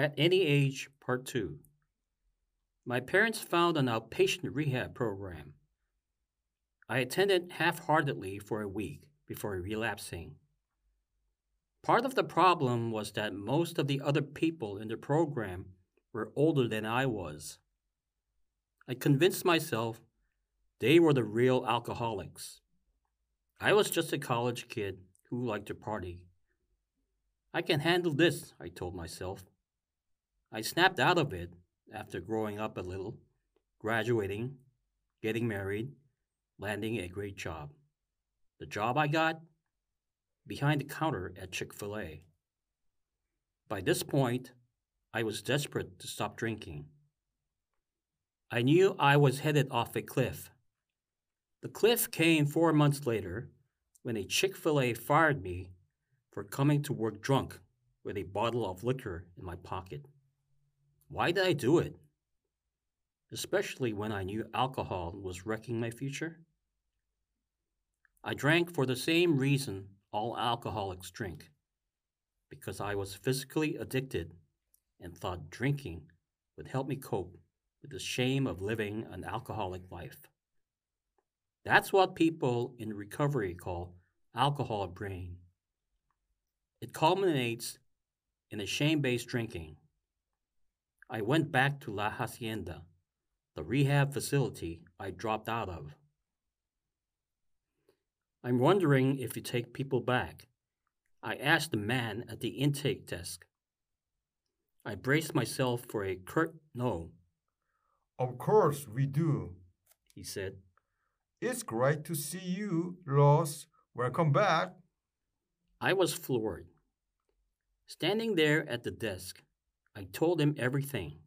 At Any Age, Part 2. My parents found an outpatient rehab program. I attended half heartedly for a week before relapsing. Part of the problem was that most of the other people in the program were older than I was. I convinced myself they were the real alcoholics. I was just a college kid who liked to party. I can handle this, I told myself. I snapped out of it after growing up a little, graduating, getting married, landing a great job. The job I got? Behind the counter at Chick fil A. By this point, I was desperate to stop drinking. I knew I was headed off a cliff. The cliff came four months later when a Chick fil A fired me for coming to work drunk with a bottle of liquor in my pocket. Why did I do it? Especially when I knew alcohol was wrecking my future? I drank for the same reason all alcoholics drink because I was physically addicted and thought drinking would help me cope with the shame of living an alcoholic life. That's what people in recovery call alcohol brain. It culminates in a shame based drinking. I went back to La Hacienda, the rehab facility I dropped out of. I'm wondering if you take people back. I asked the man at the intake desk. I braced myself for a curt no. Of course we do, he said. It's great to see you, Ross. Welcome back. I was floored. Standing there at the desk, I told him everything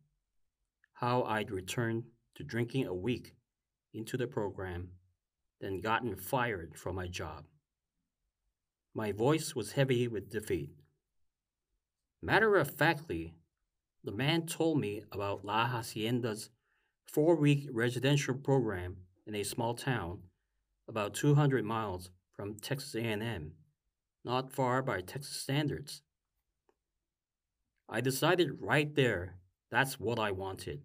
how I'd returned to drinking a week into the program, then gotten fired from my job. My voice was heavy with defeat. Matter of factly, the man told me about La Hacienda's four week residential program in a small town about 200 miles from Texas A&M, not far by Texas standards. I decided right there that's what I wanted.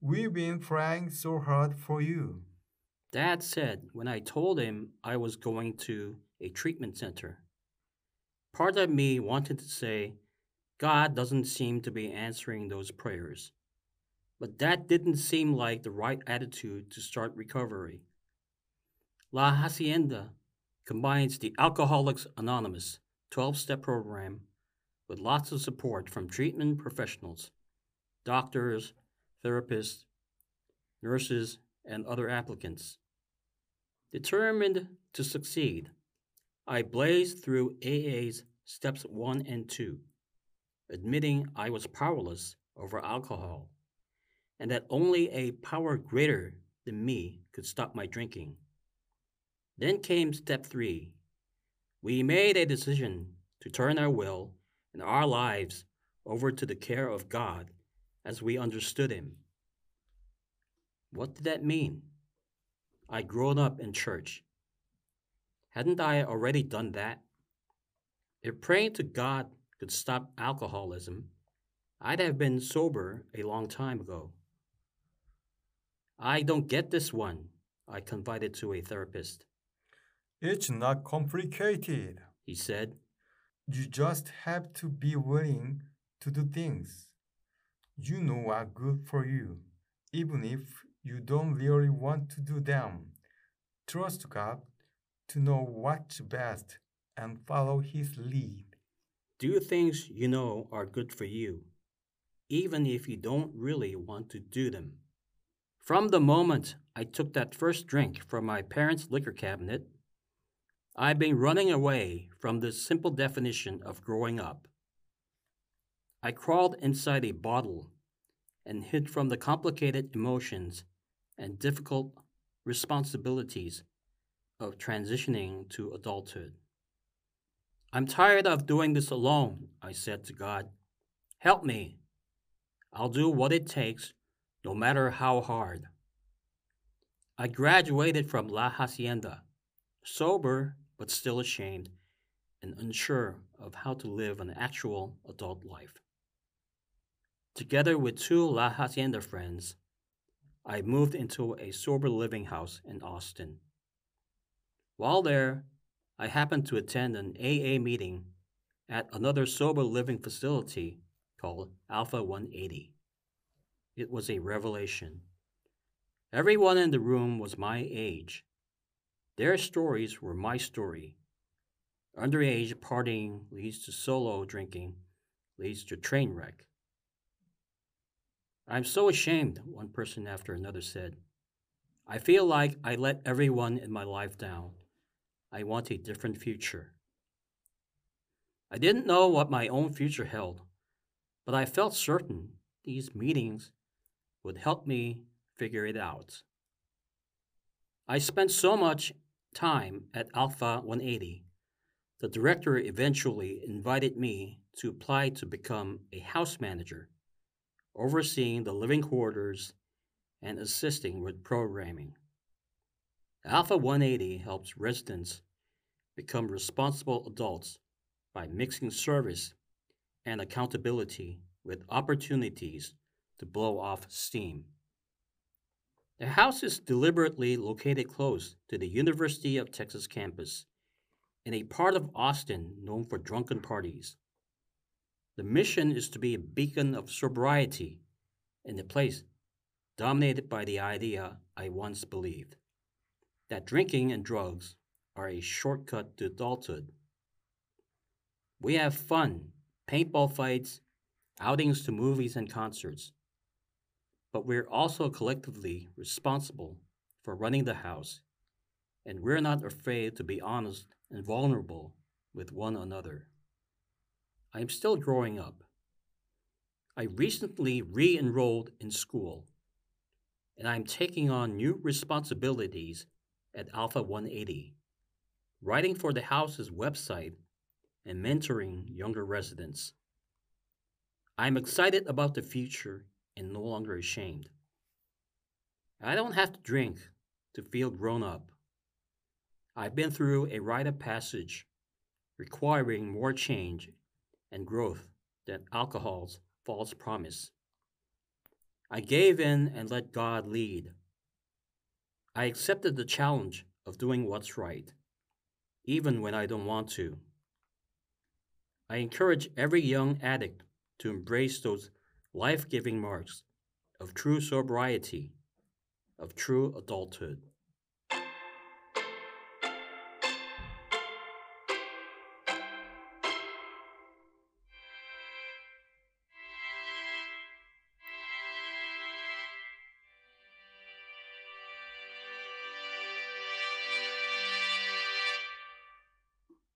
We've been trying so hard for you. Dad said when I told him I was going to a treatment center. Part of me wanted to say, God doesn't seem to be answering those prayers. But that didn't seem like the right attitude to start recovery. La Hacienda combines the Alcoholics Anonymous 12 step program with lots of support from treatment professionals, doctors, therapists, nurses, and other applicants. Determined to succeed, I blazed through AA's steps 1 and 2, admitting I was powerless over alcohol and that only a power greater than me could stop my drinking. Then came step 3. We made a decision to turn our will and our lives over to the care of God as we understood Him. What did that mean? I'd grown up in church. Hadn't I already done that? If praying to God could stop alcoholism, I'd have been sober a long time ago. I don't get this one, I confided to a therapist. It's not complicated, he said. You just have to be willing to do things you know are good for you, even if you don't really want to do them. Trust God to know what's best and follow His lead. Do things you know are good for you, even if you don't really want to do them. From the moment I took that first drink from my parents' liquor cabinet, I've been running away from the simple definition of growing up. I crawled inside a bottle and hid from the complicated emotions and difficult responsibilities of transitioning to adulthood. I'm tired of doing this alone, I said to God. Help me. I'll do what it takes, no matter how hard. I graduated from La Hacienda, sober but still ashamed and unsure of how to live an actual adult life. Together with two La Hacienda friends, I moved into a sober living house in Austin. While there, I happened to attend an AA meeting at another sober living facility called Alpha 180. It was a revelation. Everyone in the room was my age. Their stories were my story. Underage partying leads to solo drinking, leads to train wreck. I'm so ashamed, one person after another said. I feel like I let everyone in my life down. I want a different future. I didn't know what my own future held, but I felt certain these meetings would help me figure it out. I spent so much time at Alpha 180, the director eventually invited me to apply to become a house manager, overseeing the living quarters and assisting with programming. Alpha 180 helps residents become responsible adults by mixing service and accountability with opportunities to blow off steam. The house is deliberately located close to the University of Texas campus in a part of Austin known for drunken parties. The mission is to be a beacon of sobriety in a place dominated by the idea I once believed that drinking and drugs are a shortcut to adulthood. We have fun, paintball fights, outings to movies and concerts. But we're also collectively responsible for running the house, and we're not afraid to be honest and vulnerable with one another. I am still growing up. I recently re enrolled in school, and I'm taking on new responsibilities at Alpha 180, writing for the house's website and mentoring younger residents. I'm excited about the future and no longer ashamed. I don't have to drink to feel grown up. I've been through a rite of passage requiring more change and growth than alcohol's false promise. I gave in and let God lead. I accepted the challenge of doing what's right, even when I don't want to. I encourage every young addict to embrace those life giving marks of true sobriety, of true adulthood.